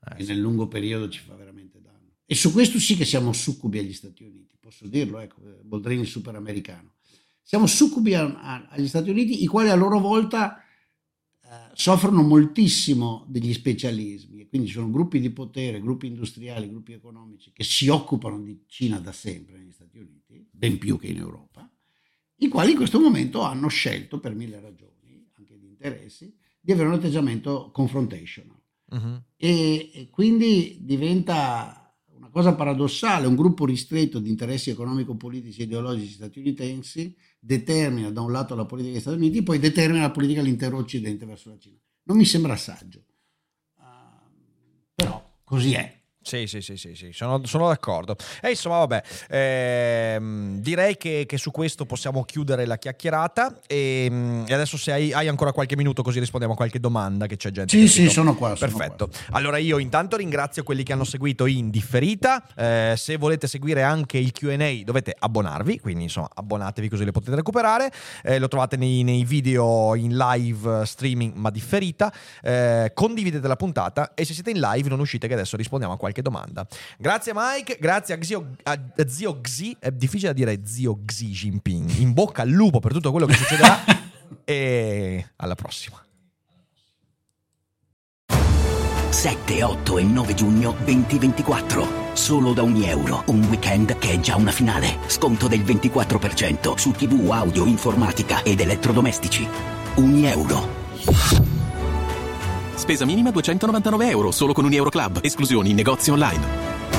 eh, e nel lungo periodo ci fa veramente. E su questo sì che siamo succubi agli Stati Uniti, posso dirlo, ecco, Boldrini superamericano. Siamo succubi a, a, agli Stati Uniti, i quali a loro volta eh, soffrono moltissimo degli specialismi, e quindi sono gruppi di potere, gruppi industriali, gruppi economici che si occupano di Cina da sempre negli Stati Uniti, ben più che in Europa, i quali in questo momento hanno scelto, per mille ragioni, anche di interessi, di avere un atteggiamento confrontational. Uh-huh. E, e quindi diventa cosa paradossale, un gruppo ristretto di interessi economico-politici e ideologici statunitensi determina da un lato la politica degli Stati Uniti, poi determina la politica dell'intero Occidente verso la Cina. Non mi sembra saggio, uh, però così è. Sì, sì, sì, sì, sì. Sono, sono, d'accordo. E insomma, vabbè, ehm, direi che, che, su questo possiamo chiudere la chiacchierata. E, mm, e adesso, se hai, hai, ancora qualche minuto, così rispondiamo a qualche domanda che c'è gente. Sì, sì, sono qua. Perfetto. Sono qua. Allora, io intanto ringrazio quelli che hanno seguito in differita. Eh, se volete seguire anche il QA, dovete abbonarvi. Quindi, insomma, abbonatevi così le potete recuperare. Eh, lo trovate nei, nei, video in live streaming, ma differita. Eh, condividete la puntata e se siete in live, non uscite, che adesso rispondiamo a qualche qualche domanda. Grazie Mike, grazie a, Xio, a Zio Xi, è difficile da dire Zio Xi Jinping. In bocca al lupo per tutto quello che succederà *laughs* e alla prossima. 7, 8 e 9 giugno 2024. Solo da ogni euro. Un weekend che è già una finale. Sconto del 24% su TV, audio, informatica ed elettrodomestici. Ogni euro. Spesa minima 299 euro solo con un Euro Club. Esclusioni in negozi online.